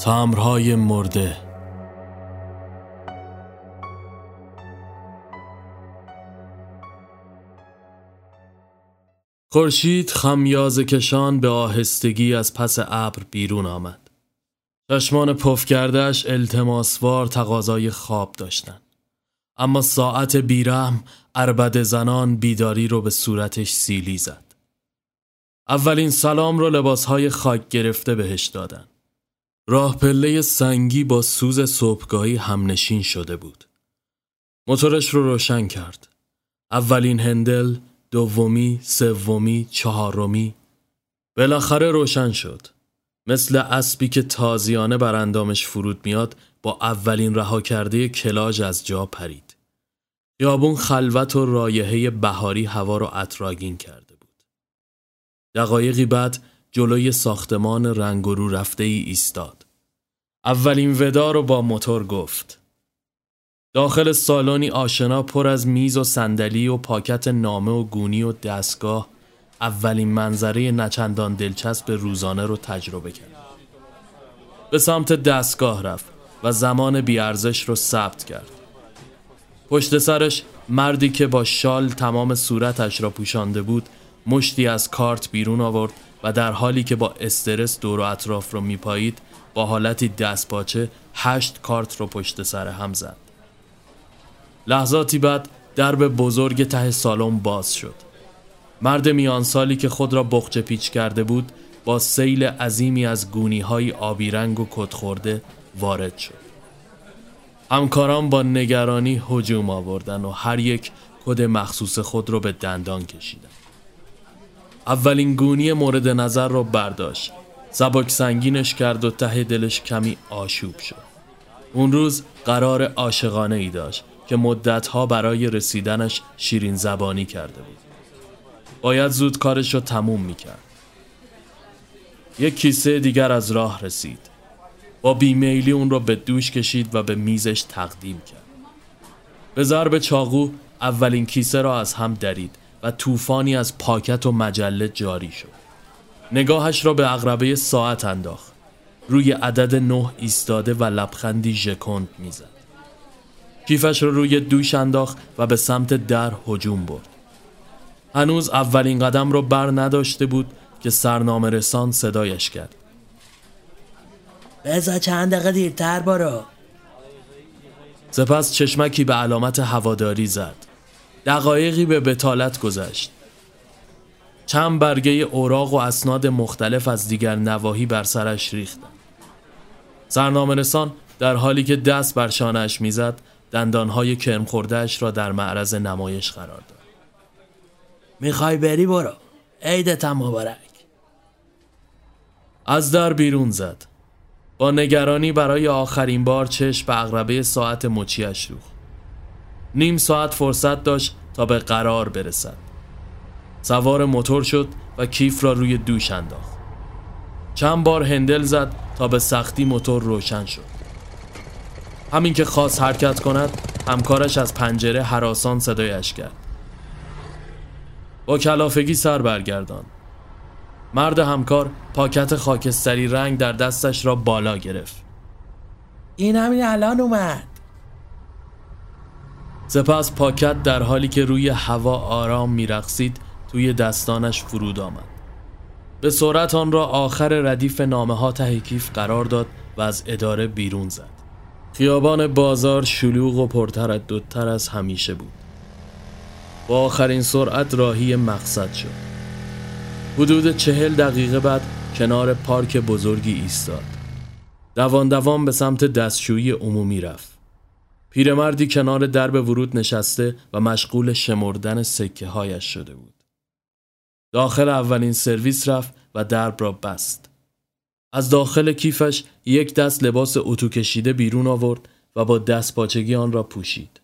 تمرهای مرده خورشید خمیاز کشان به آهستگی از پس ابر بیرون آمد. چشمان پف کردهش التماسوار تقاضای خواب داشتند. اما ساعت بیرم اربد زنان بیداری رو به صورتش سیلی زد. اولین سلام رو لباسهای خاک گرفته بهش دادن. راه پله سنگی با سوز صبحگاهی همنشین شده بود. موتورش رو روشن کرد. اولین هندل، دومی، سومی، چهارمی بالاخره روشن شد. مثل اسبی که تازیانه بر اندامش فرود میاد با اولین رها کرده کلاج از جا پرید. یابون خلوت و رایحه بهاری هوا رو اطراگین کرده بود. دقایقی بعد جلوی ساختمان رنگ رو رفته ای ایستاد. اولین ودا رو با موتور گفت. داخل سالنی آشنا پر از میز و صندلی و پاکت نامه و گونی و دستگاه اولین منظره نچندان دلچسب روزانه رو تجربه کرد. به سمت دستگاه رفت و زمان بیارزش رو ثبت کرد. پشت سرش مردی که با شال تمام صورتش را پوشانده بود مشتی از کارت بیرون آورد و در حالی که با استرس دور و اطراف رو میپایید با حالتی دستپاچه هشت کارت رو پشت سر هم زد. لحظاتی بعد درب بزرگ ته سالن باز شد. مرد میان سالی که خود را بخچه پیچ کرده بود با سیل عظیمی از گونی های آبی رنگ و کت خورده وارد شد. همکاران با نگرانی هجوم آوردن و هر یک کد مخصوص خود را به دندان کشیدن. اولین گونی مورد نظر را برداشت. زباک سنگینش کرد و ته دلش کمی آشوب شد. اون روز قرار عاشقانه ای داشت که مدتها برای رسیدنش شیرین زبانی کرده بود. باید زود کارش رو تموم می‌کرد. یک کیسه دیگر از راه رسید. با بیمیلی اون رو به دوش کشید و به میزش تقدیم کرد. به ضرب چاقو اولین کیسه را از هم درید و طوفانی از پاکت و مجله جاری شد. نگاهش را به اغربه ساعت انداخت. روی عدد نه ایستاده و لبخندی ژکند می‌زد. کیفش رو روی دوش انداخت و به سمت در هجوم برد. هنوز اولین قدم رو بر نداشته بود که سرنامه رسان صدایش کرد. بزا چند دقیقه دیرتر برو سپس چشمکی به علامت هواداری زد. دقایقی به بتالت گذشت. چند برگه اوراق و اسناد مختلف از دیگر نواحی بر سرش ریختند. سرنامه رسان در حالی که دست بر شانهش می‌زد دندانهای کرم خوردهش را در معرض نمایش قرار داد. می‌خوای بری برو عیدتم مبارک از در بیرون زد. با نگرانی برای آخرین بار چشم به اغربه ساعت مچیش دوخت. نیم ساعت فرصت داشت تا به قرار برسد. سوار موتور شد و کیف را روی دوش انداخت. چند بار هندل زد تا به سختی موتور روشن شد. همین که خواست حرکت کند همکارش از پنجره حراسان صدایش کرد با کلافگی سر برگردان مرد همکار پاکت خاکستری رنگ در دستش را بالا گرفت این همین الان اومد سپس پاکت در حالی که روی هوا آرام میرقصید توی دستانش فرود آمد. به سرعت آن را آخر ردیف نامه ها ته کیف قرار داد و از اداره بیرون زد. خیابان بازار شلوغ و پرترددتر از همیشه بود. با آخرین سرعت راهی مقصد شد. حدود چهل دقیقه بعد کنار پارک بزرگی ایستاد. دوان دوان به سمت دستشویی عمومی رفت. پیرمردی کنار درب ورود نشسته و مشغول شمردن سکه هایش شده بود. داخل اولین سرویس رفت و درب را بست از داخل کیفش یک دست لباس اتو کشیده بیرون آورد و با دست پاچگی آن را پوشید.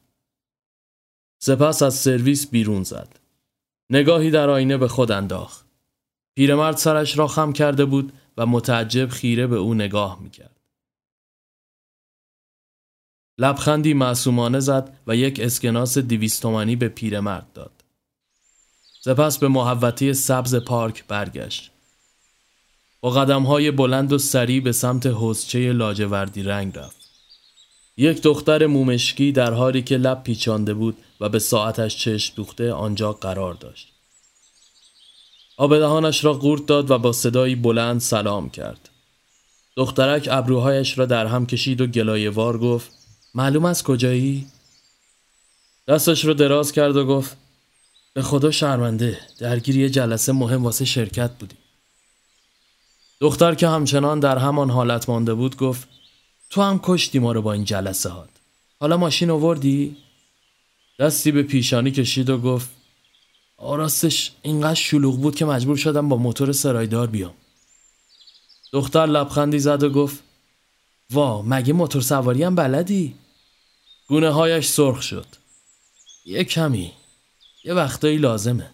سپس از سرویس بیرون زد. نگاهی در آینه به خود انداخت. پیرمرد سرش را خم کرده بود و متعجب خیره به او نگاه می‌کرد. لبخندی معصومانه زد و یک اسکناس دیویستومانی به پیرمرد داد. سپس به محوطه سبز پارک برگشت. با قدم های بلند و سریع به سمت حوزچه لاجوردی رنگ رفت. یک دختر مومشکی در حالی که لب پیچانده بود و به ساعتش چشم دوخته آنجا قرار داشت. آب دهانش را قورت داد و با صدایی بلند سلام کرد. دخترک ابروهایش را در هم کشید و گلایوار گفت معلوم از کجایی؟ دستش رو دراز کرد و گفت به خدا شرمنده درگیر یه جلسه مهم واسه شرکت بودی دختر که همچنان در همان حالت مانده بود گفت تو هم کشتی ما رو با این جلسه هات. حالا ماشین آوردی؟ دستی به پیشانی کشید و گفت آراستش اینقدر شلوغ بود که مجبور شدم با موتور سرایدار بیام. دختر لبخندی زد و گفت وا مگه موتور سواری هم بلدی؟ گونه هایش سرخ شد. یه کمی. یه وقتایی لازمه.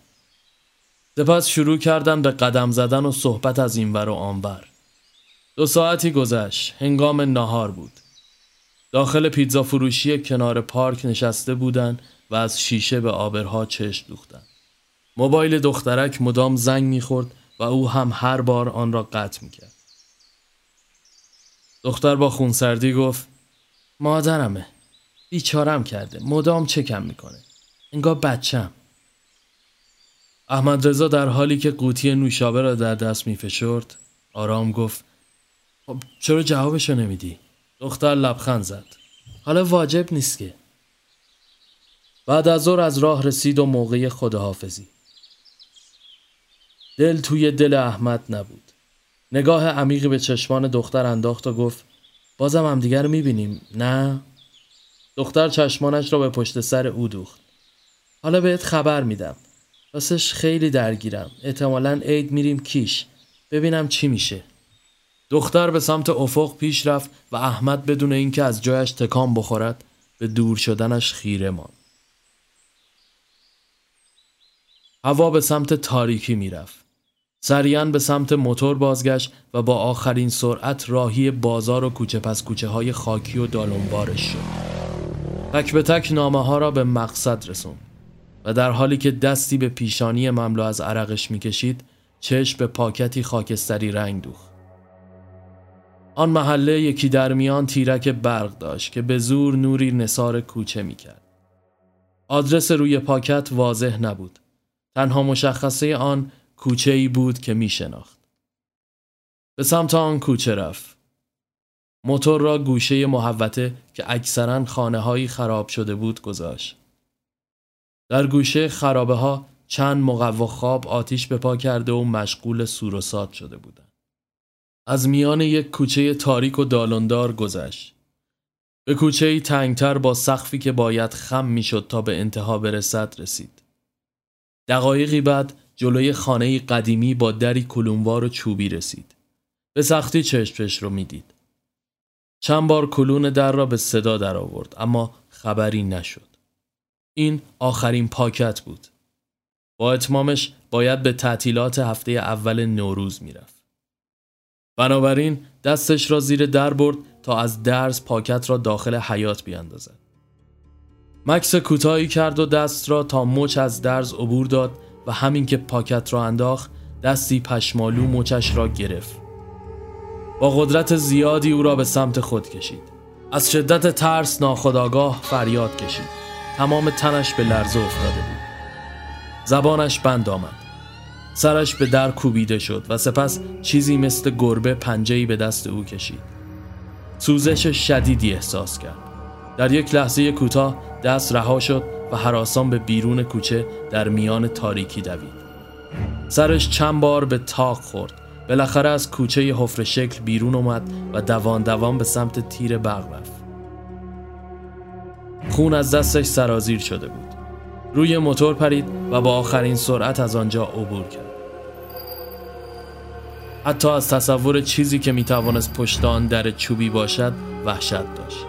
سپس شروع کردم به قدم زدن و صحبت از اینور و آنور دو ساعتی گذشت. هنگام ناهار بود. داخل پیتزا فروشی کنار پارک نشسته بودن و از شیشه به آبرها چشم دوختن. موبایل دخترک مدام زنگ می‌خورد و او هم هر بار آن را قطع می‌کرد. دختر با خونسردی گفت مادرمه بیچارم کرده. مدام چکم می‌کنه؟ انگار بچم احمد رضا در حالی که قوطی نوشابه را در دست میفشرد آرام گفت خب چرا جوابشو نمیدی؟ دختر لبخند زد. حالا واجب نیست که. بعد از ظهر از راه رسید و موقع خداحافظی. دل توی دل احمد نبود. نگاه عمیقی به چشمان دختر انداخت و گفت بازم هم دیگر می‌بینیم نه؟ دختر چشمانش را به پشت سر او دوخت. حالا بهت خبر میدم. راستش خیلی درگیرم. احتمالا عید میریم کیش. ببینم چی میشه. دختر به سمت افق پیش رفت و احمد بدون اینکه از جایش تکان بخورد به دور شدنش خیره ماند. هوا به سمت تاریکی می‌رفت. سریعا به سمت موتور بازگشت و با آخرین سرعت راهی بازار و کوچه پس کوچه های خاکی و دالونبارش شد. تک به تک نامه ها را به مقصد رسوند. و در حالی که دستی به پیشانی مملو از عرقش می‌کشید چشم به پاکتی خاکستری رنگ دوخت آن محله یکی در میان تیرک برق داشت که به زور نوری نصار کوچه می‌کرد آدرس روی پاکت واضح نبود تنها مشخصه آن کوچه ای بود که می شناخت. به سمت آن کوچه رفت. موتور را گوشه محوته که اکثرا خانه هایی خراب شده بود گذاشت. در گوشه خرابه ها چند مقوا خواب آتیش به پا کرده و مشغول سور شده بودند. از میان یک کوچه تاریک و دالندار گذشت. به کوچه تنگتر با سقفی که باید خم می‌شد تا به انتها برسد رسید. دقایقی بعد جلوی خانه قدیمی با دری کلونوار و چوبی رسید. به سختی چشمش رو می‌دید. چند بار کلون در را به صدا در آورد اما خبری نشد. این آخرین پاکت بود. با اتمامش باید به تعطیلات هفته اول نوروز می‌رفت. بنابراین دستش را زیر در برد تا از درز پاکت را داخل حیات بیاندازد. مکس کوتاهی کرد و دست را تا مچ از درز عبور داد و همین که پاکت را انداخت دستی پشمالو مچش را گرفت. با قدرت زیادی او را به سمت خود کشید. از شدت ترس ناخداگاه فریاد کشید. تمام تنش به لرزه افتاده بود. زبانش بند آمد. سرش به در کوبیده شد و سپس چیزی مثل گربه پنجهی به دست او کشید. سوزش شدیدی احساس کرد. در یک لحظه کوتاه دست رها شد و حراسان به بیرون کوچه در میان تاریکی دوید. سرش چند بار به تاق خورد. بالاخره از کوچه حفر شکل بیرون اومد و دوان دوان به سمت تیر برق رفت. خون از دستش سرازیر شده بود. روی موتور پرید و با آخرین سرعت از آنجا عبور کرد. حتی از تصور چیزی که می‌توانست پشت آن در چوبی باشد وحشت داشت.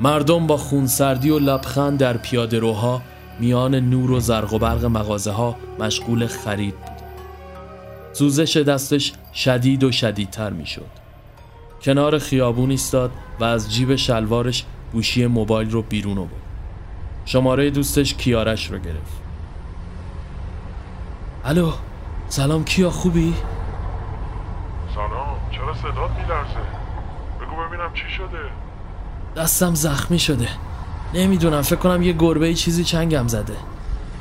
مردم با خونسردی و لبخند در پیاده روها میان نور و زرق و برق مغازه ها مشغول خرید بود. سوزش دستش شدید و شدیدتر می‌شد. کنار خیابون ایستاد و از جیب شلوارش گوشی موبایل رو بیرون آورد. شماره دوستش کیارش رو گرفت. الو سلام کیا خوبی؟ چرا صدات میلرزه؟ بگو ببینم چی شده. دستم زخمی شده. نمی‌دونم فکر کنم یه گربه چیزی چنگم زده.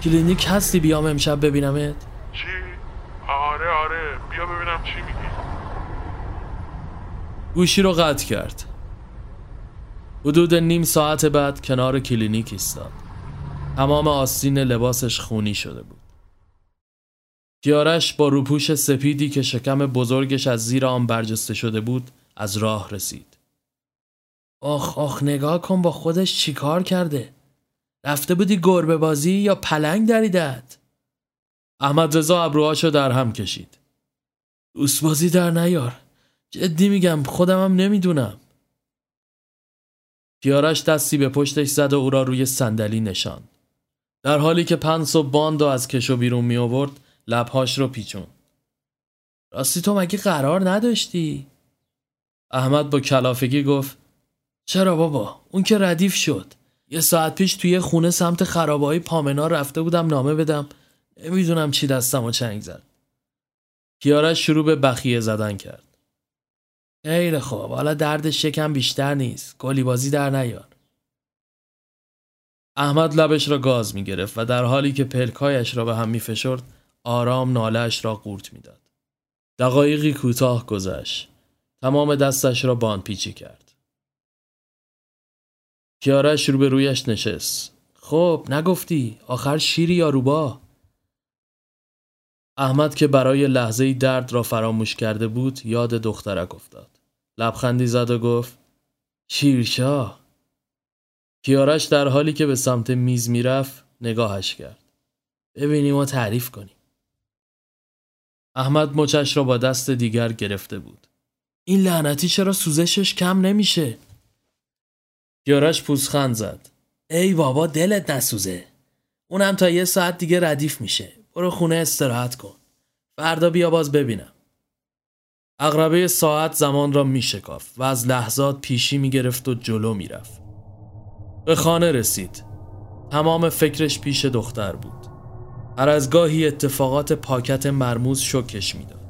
کلینیک هستی؟ بیام امشب ببینمت. چی؟ آره آره. بیا ببینم چی میگی. گوشی رو قطع کرد. حدود نیم ساعت بعد کنار کلینیک ایستاد. تمام آستین لباسش خونی شده بود. کیارش با روپوش سپیدی که شکم بزرگش از زیر آن برجسته شده بود از راه رسید. آخ آخ نگاه کن با خودش چیکار کرده؟ رفته بودی گربه بازی یا پلنگ دریدت؟ احمد رضا ابروهاشو در هم کشید. دوست بازی در نیار. جدی میگم خودم هم نمی‌دونم. کیارش دستی به پشتش زد و او را روی صندلی نشان. در حالی که پنس و باند از کشو بیرون می آورد لبهاش رو پیچون راستی تو مگه قرار نداشتی؟ احمد با کلافگی گفت چرا بابا؟ اون که ردیف شد. یه ساعت پیش توی خونه سمت خرابایی پامنا رفته بودم نامه بدم. نمی‌دونم چی دستم و چنگ زد. کیارش شروع به بخیه زدن کرد. خیلی خوب حالا دردش شکم بیشتر نیست گلی بازی در نیار احمد لبش را گاز می گرفت و در حالی که پلکایش را به هم می فشرد آرام نالش را قورت می‌داد. دقایقی کوتاه گذشت. تمام دستش را بان پیچی کرد. کیارش رو به رویش نشست. خب نگفتی آخر شیری یا روبا؟ احمد که برای لحظه درد را فراموش کرده بود یاد دخترک افتاد. لبخندی زد و گفت شیرشاه کیارش در حالی که به سمت میز می‌رفت نگاهش کرد. ببینیم و تعریف کنیم. احمد مچش را با دست دیگر گرفته بود. این لعنتی چرا سوزشش کم نمیشه؟ کیارش پوزخند زد. ای بابا دلت نسوزه. اونم تا یه ساعت دیگه ردیف میشه. برو خونه استراحت کن. فردا بیا باز ببینم. اقربه ساعت زمان را میشکافت و از لحظات پیشی می‌گرفت و جلو می‌رفت. به خانه رسید. تمام فکرش پیش دختر بود. هر از گاهی اتفاقات پاکت مرموز شکش می‌داد.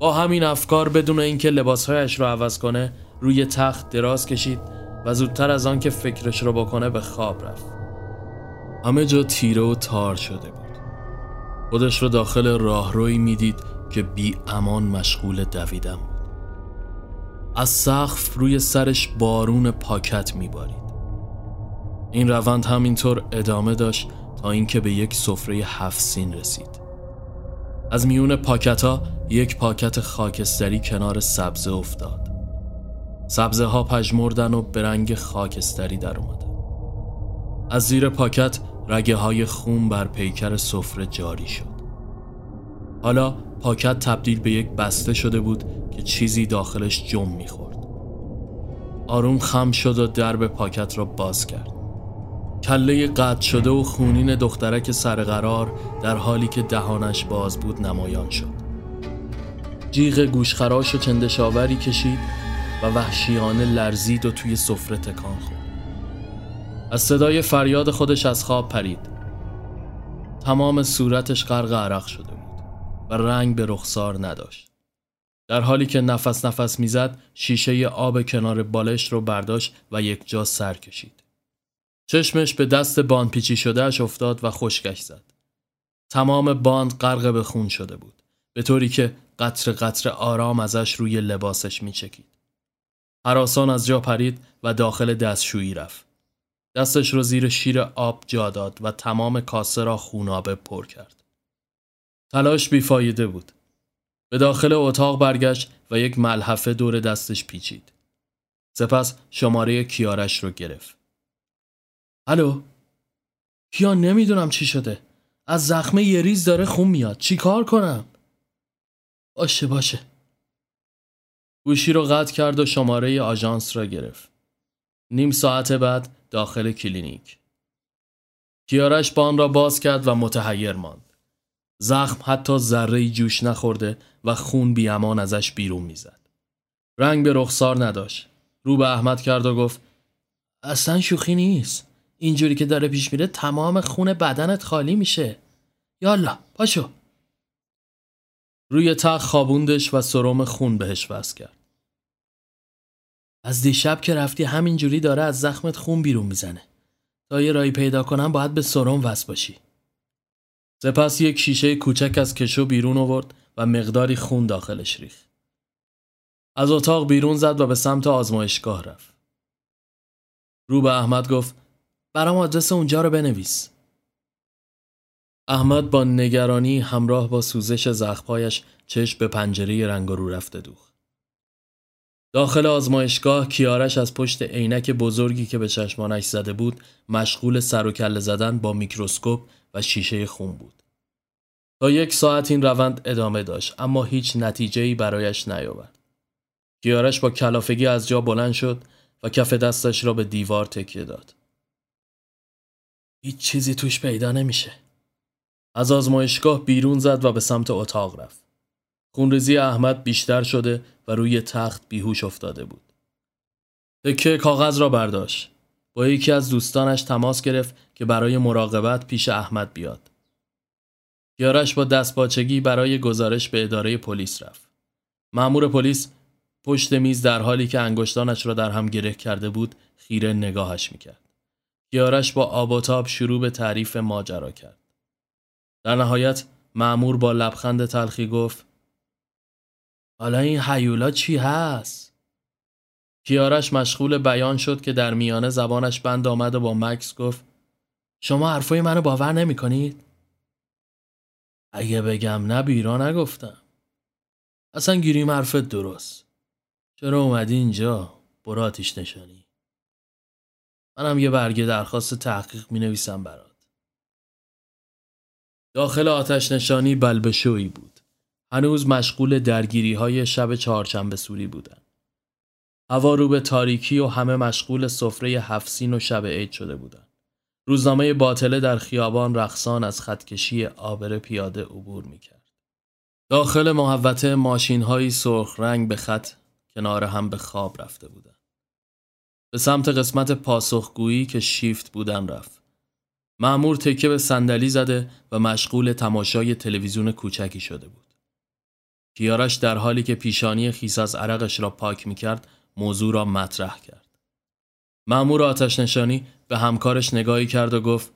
با همین افکار بدون اینکه لباسهایش را عوض کنه روی تخت دراز کشید و زودتر از آن که فکرش را بکنه به خواب رفت. همه جا تیره و تار شده بود. خودش را داخل راهروی می‌دید که بی امان مشغول دویدن بود. از سقف روی سرش بارون پاکت میبارید. این روند همینطور ادامه داشت تا اینکه به یک سفره هفت سین رسید. از میون پاکت ها یک پاکت خاکستری کنار سبزه افتاد. سبزه ها پژمردن و به رنگ خاکستری در اومدن. از زیر پاکت رگه های خون بر پیکر سفره جاری شد. حالا پاکت تبدیل به یک بسته شده بود که چیزی داخلش جم می‌خورد. آروم خم شد و درب پاکت را باز کرد. کله قطع شده و خونین دخترک سرقرار در حالی که دهانش باز بود نمایان شد جیغ گوشخراش و چندشاوری کشید و وحشیانه لرزید و توی سفره تکان خورد از صدای فریاد خودش از خواب پرید تمام صورتش غرق عرق شده و رنگ به رخسار نداشت در حالی که نفس نفس می‌زد شیشه آب کنار بالش رو برداشت و یک جا سر کشید چشمش به دست باند پیچی شدهش افتاد و خشکش زد. تمام باند غرق به خون شده بود. به طوری که قطر قطر آرام ازش روی لباسش میچکید. حراسان از جا پرید و داخل دستشویی رفت. دستش رو زیر شیر آب جا داد و تمام کاسه را خونابه پر کرد. تلاش بیفایده بود. به داخل اتاق برگشت و یک ملحفه دور دستش پیچید. سپس شماره کیارش رو گرفت. الو؟ کیا نمی‌دونم چی شده. از زخمه یه ریز داره خون میاد. چی کار کنم؟ باشه باشه. گوشی رو قطع کرد و شماره آژانس را گرفت. نیم ساعت بعد داخل کلینیک. کیارش باند را باز کرد و متحیر ماند. زخم حتی ذره جوش نخورده و خون بیامان ازش بیرون می‌زد رنگ به رخسار نداشت رو به احمد کرد و گفت اصلا شوخی نیست اینجوری که داره پیش میره تمام خون بدنت خالی میشه یالا پاشو روی تخت خوابوندش و سرم خون بهش وز کرد. از دیشب که رفتی همینجوری داره از زخمت خون بیرون می‌زنه. تا یه رایی پیدا کنم باید به سرم وز باشی. سپس یک شیشه کوچک از کشو بیرون آورد و مقداری خون داخلش ریخت. از اتاق بیرون زد و به سمت آزمایشگاه رفت. رو به احمد گفت برام آدرس اونجا رو بنویس. احمد با نگرانی همراه با سوزش زخمهایش چشم به پنجره رنگ رو رفته دوخت. داخل آزمایشگاه کیارش از پشت عینک بزرگی که به چشمانش زده بود مشغول سر و کله زدن با میکروسکوپ و شیشه خون بود. تا یک ساعت این روند ادامه داشت اما هیچ نتیجه برایش نیاورد. کیارش با کلافگی از جا بلند شد و کف دستش را به دیوار تکیه داد. هیچ چیزی توش پیدا نمیشه. از آزمایشگاه بیرون زد و به سمت اتاق رفت. خونریزی احمد بیشتر شده و روی تخت بیهوش افتاده بود. تکه کاغذ را برداشت. با یکی از دوستانش تماس گرفت که برای مراقبت پیش احمد بیاد. یارش با دستپاچگی برای گزارش به اداره پلیس رفت. مأمور پلیس پشت میز در حالی که انگشتانش را در هم گره کرده بود خیره نگاهش می‌کرد. یارش با آب و تاب شروع به تعریف ماجرا کرد. در نهایت معمور با لبخند تلخی گفت حالا این حیولا چی هست؟ کیارش مشغول بیان شد که در میانه زبانش بند آمد و با مکس گفت شما حرفای منو باور نمی کنید؟ اگه بگم نه بیرا نگفتم. اصلا گیریم حرفت درست. چرا اومدی اینجا؟ برو آتیش نشانی. منم یه برگه درخواست تحقیق می نویسم برات. داخل آتش نشانی بلبشویی بود. هنوز مشغول درگیری های شب چهارشنبه سوری بودن. هوا رو به تاریکی و همه مشغول سفره هفسین و شب عید شده بودن روزنامه باطله در خیابان رقصان از خطکشی آبر پیاده عبور می‌کرد. داخل محوطه ماشین های سرخ رنگ به خط کنار هم به خواب رفته بودند. به سمت قسمت پاسخگویی که شیفت بودن رفت. معمور تکه به صندلی زده و مشغول تماشای تلویزیون کوچکی شده بود. کیارش در حالی که پیشانی خیس از عرقش را پاک می‌کرد موضوع را مطرح کرد. معمور آتش نشانی به همکارش نگاهی کرد و گفت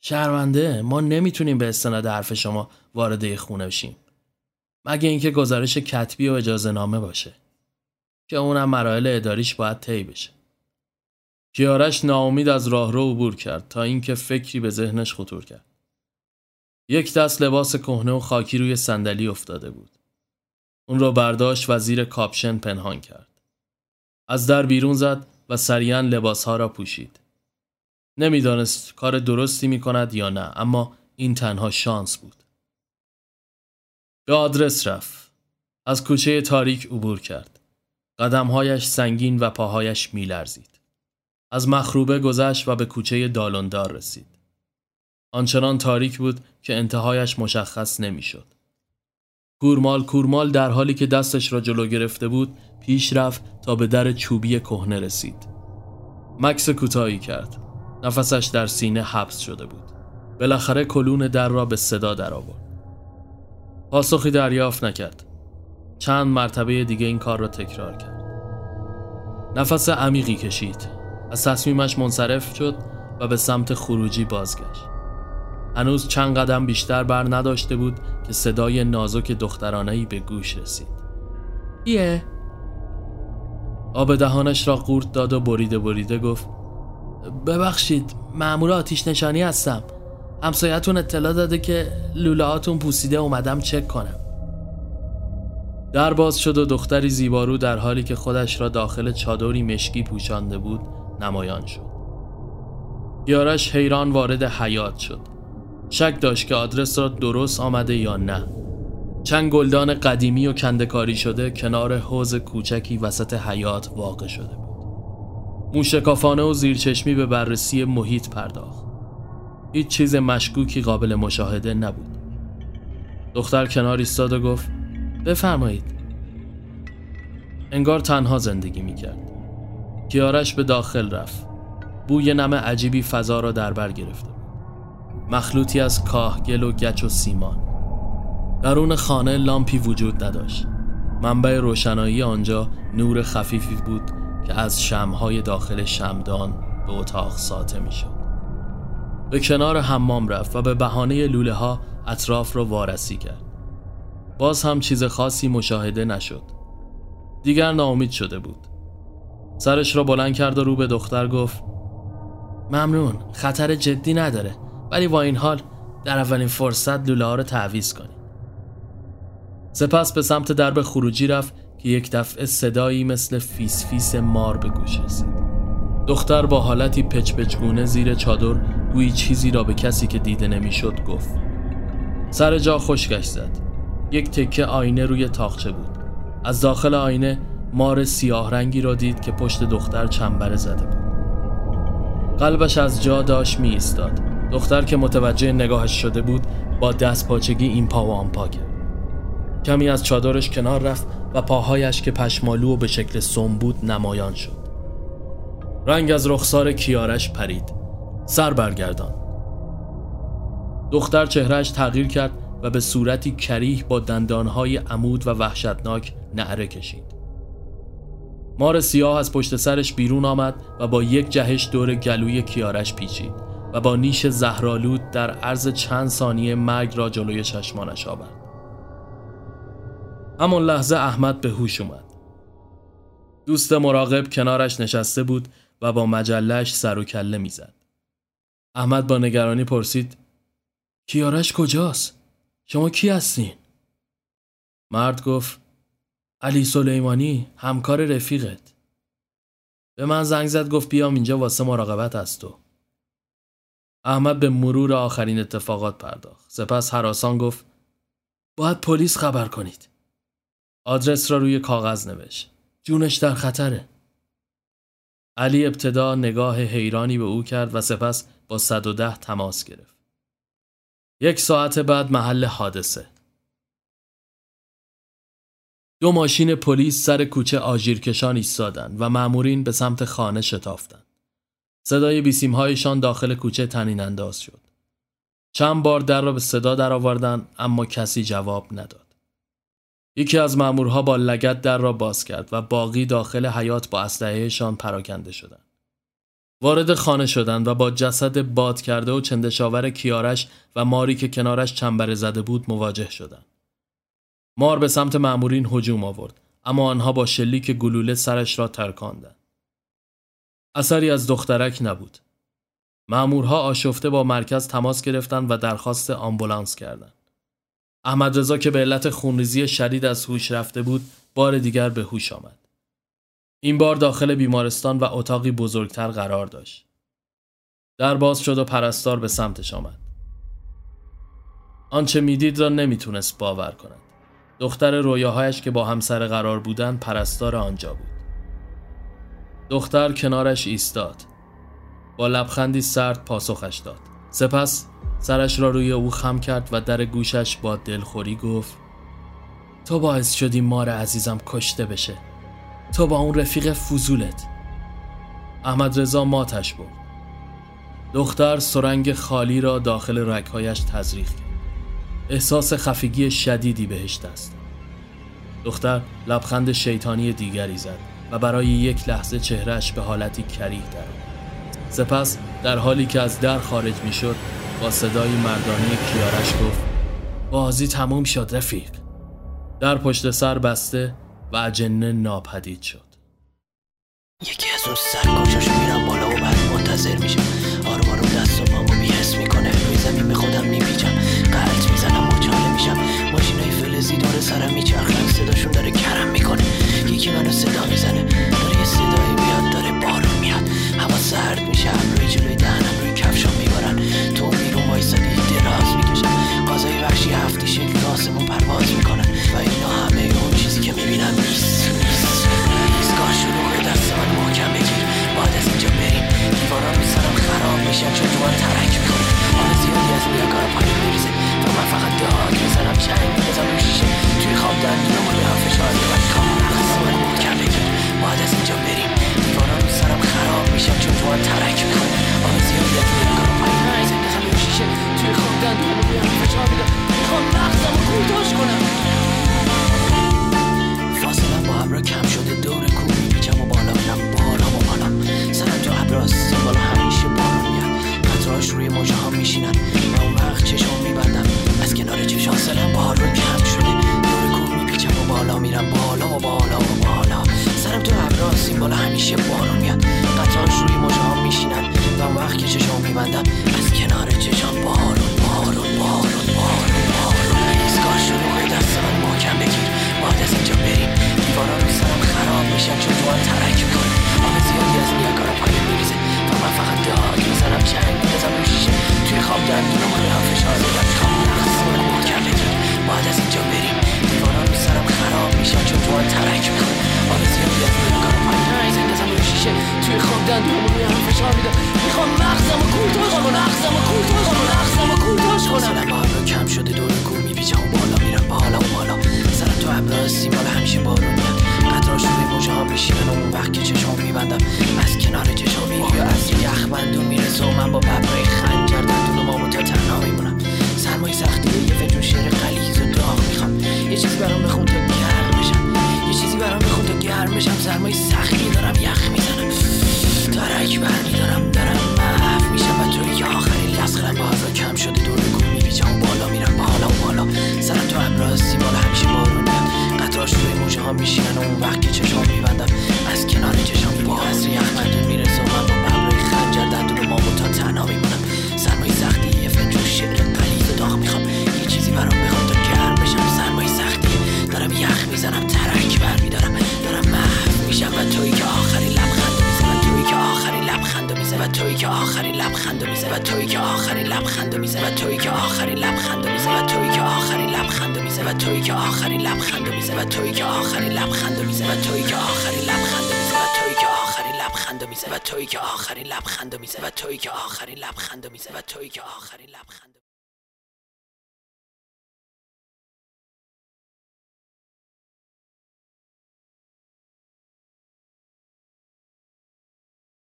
شرمنده ما نمی‌تونیم به استناد حرف شما وارد خونه بشیم. مگه اینکه گزارش کتبی و اجازه نامه باشه. که اونم مراحل اداریش باید طی بشه. کیارش ناامید از راهرو عبور کرد تا اینکه فکری به ذهنش خطور کرد. یک دست لباس کهنه و خاکی روی صندلی افتاده بود. اون را برداشت و زیر کاپشن پنهان کرد. از در بیرون زد و سریعا لباسها را پوشید. نمی‌دانست کار درستی می کند یا نه اما این تنها شانس بود. به آدرس رفت. از کوچه تاریک عبور کرد. قدمهایش سنگین و پاهایش میلرزید. از مخروبه گذشت و به کوچه دالوندار رسید. آنچنان تاریک بود که انتهایش مشخص نمی‌شد. کورمال کورمال در حالی که دستش را جلو گرفته بود پیش رفت تا به در چوبی کهنه رسید. مکس کوتاهی کرد. نفسش در سینه حبس شده بود. بالاخره کلون در را به صدا درآورد. پاسخی دریافت نکرد. چند مرتبه دیگه این کار را تکرار کرد. نفس عمیقی کشید. از تصمیمش منصرف شد و به سمت خروجی بازگشت. هنوز چند قدم بیشتر بر نداشته بود که صدای نازک دخترانهی به گوش رسید. یه آب دهانش را قورت داد و بریده بریده گفت ببخشید مأمور آتیش نشانی هستم. همسایتون اطلاع داده که لوله پوسیده اومدم چک کنم. در باز شد و دختری زیبارو در حالی که خودش را داخل چادری مشکی پوشانده بود نمایان شد. یارش حیران وارد حیات شد. شک داشت که آدرس را درست آمده یا نه. چند گلدان قدیمی و کندکاری شده کنار حوز کوچکی وسط حیات واقع شده بود. موشکافانه و زیرچشمی به بررسی محیط پرداخت. هیچ چیز مشکوکی قابل مشاهده نبود. دختر کنار ایستاد و گفت بفرمایید. انگار تنها زندگی می‌کرد. کیارش به داخل رفت. بوی نم عجیبی فضا را در بر گرفته مخلوطی از کاه گل و گچ و سیمان. درون خانه لامپی وجود نداشت منبع روشنایی آنجا نور خفیفی بود که از شمهای داخل شمدان به اتاق ساطع می شد. به کنار حمام رفت و به بهانه لوله ها اطراف را وارسی کرد. باز هم چیز خاصی مشاهده نشد. دیگر ناامید شده بود. سرش را بلند کرد و رو به دختر گفت ممنون خطر جدی نداره ولی با این حال در اولین فرصت لوله ها رو تعویز کنی سپس به سمت درب خروجی رفت که یک دفعه صدایی مثل فیس فیس مار به گوش رسید. دختر با حالتی پچ پچگونه زیر چادر گویی چیزی را به کسی که دیده نمی‌شد گفت. سر جا خشکش زد. یک تکه آینه روی طاقچه بود. از داخل آینه مار سیاه رنگی را دید که پشت دختر چنبره زده بود. قلبش از جا داشت می ایستاد دختر که متوجه نگاهش شده بود با دست پاچگی این پا و آن پا کرد. کمی از چادرش کنار رفت و پاهایش که پشمالو و به شکل سم بود نمایان شد. رنگ از رخسار کیارش پرید. سر برگردان. دختر چهرهش تغییر کرد و به صورتی کریه با دندانهای عمود و وحشتناک نعره کشید. مار سیاه از پشت سرش بیرون آمد و با یک جهش دور گلوی کیارش پیچید و با نیش زهرالود در عرض چند ثانیه مرگ را جلوی چشمانش آورد. همان لحظه احمد به هوش اومد. دوست مراقب کنارش نشسته بود و با مجلش سر و کله می‌زد. احمد با نگرانی پرسید کیارش کجاست؟ شما کی هستین؟ مرد گفت علی سلیمانی همکار رفیقت به من زنگ زد گفت بیام اینجا واسه مراقبت از تو احمد به مرور آخرین اتفاقات پرداخت سپس حراسان گفت باید پلیس خبر کنید آدرس را روی کاغذ نوشت جونش در خطره علی ابتدا نگاه حیرانی به او کرد و سپس با 110 تماس گرفت یک ساعت بعد محل حادثه دو ماشین پلیس سر کوچه آژیرکشان ایستادند و مأمورین به سمت خانه شتافتند. صدای بیسیمهایشان داخل کوچه تنین انداز شد. چند بار در را به صدا درآوردند اما کسی جواب نداد. یکی از مأمورها با لگت در را باز کرد و باقی داخل حیات با اسلحهشان پراکنده شدند. وارد خانه شدند و با جسد باد کرده و چندشاور کیارش و ماری که کنارش چنبره زده بود مواجه شدند. مار به سمت مأمورین هجوم آورد اما آنها با شلیک گلوله سرش را ترکاندند اثری از دخترک نبود مأمورها آشفته با مرکز تماس گرفتند و درخواست آمبولانس کردند احمد رضا که به علت خونریزی شدید از هوش رفته بود بار دیگر به هوش آمد. این بار داخل بیمارستان و اتاقی بزرگتر قرار داشت. در باز شد و پرستار به سمتش آمد. آنچه می‌دید را نمی‌تونست باور کند. دختر رویاهایش که با همسر قرار بودن پرستار آنجا بود. دختر کنارش ایستاد. با لبخندی سرد پاسخش داد. سپس سرش را روی او خم کرد و در گوشش با دلخوری گفت تو باعث شدی مار عزیزم کشته بشه. تو با اون رفیق فضولت. احمد رضا ماتش بود دختر سرنگ خالی را داخل رگهایش تزریق کرد. احساس خفگی شدیدی بهش دست دختر لبخند شیطانی دیگری زد و برای یک لحظه چهرش به حالتی کریه در سپس در حالی که از در خارج می شد با صدای مردانی کیارش گفت بازی تموم شد رفیق. در پشت سر بسته و اجنه ناپدید شد. یکی از اون سرکاشاش میرم بالا و بعد منتظر میشه. آروم آروم دست و پامو بیهس می‌کنه. روی زمین به خودم میپیچم. قلط می‌زنم مچاله میشم. ماشینای فلزی داره سرم میچرخن صداشون داره کرم می‌کنه. یکی منو صدا می‌زنه. داره یه صدایی میاد داره بارون میاد. هوا سرد میشه. روی جلوی پرواز می‌کنن و اینا همه اون چیزی که می‌بینم نیست. ایستگاه شروع دست من محکم بگیر. باید از اینجا بریم. دیوارا رو سرم خراب میشن چون جوان ترک می‌کنه حال زیادی از کار پایین میریزه. و من فقط داد می‌زنم چنگ می‌زنم شیشه. توی خواب دندونم رو هم فشار و می‌خوام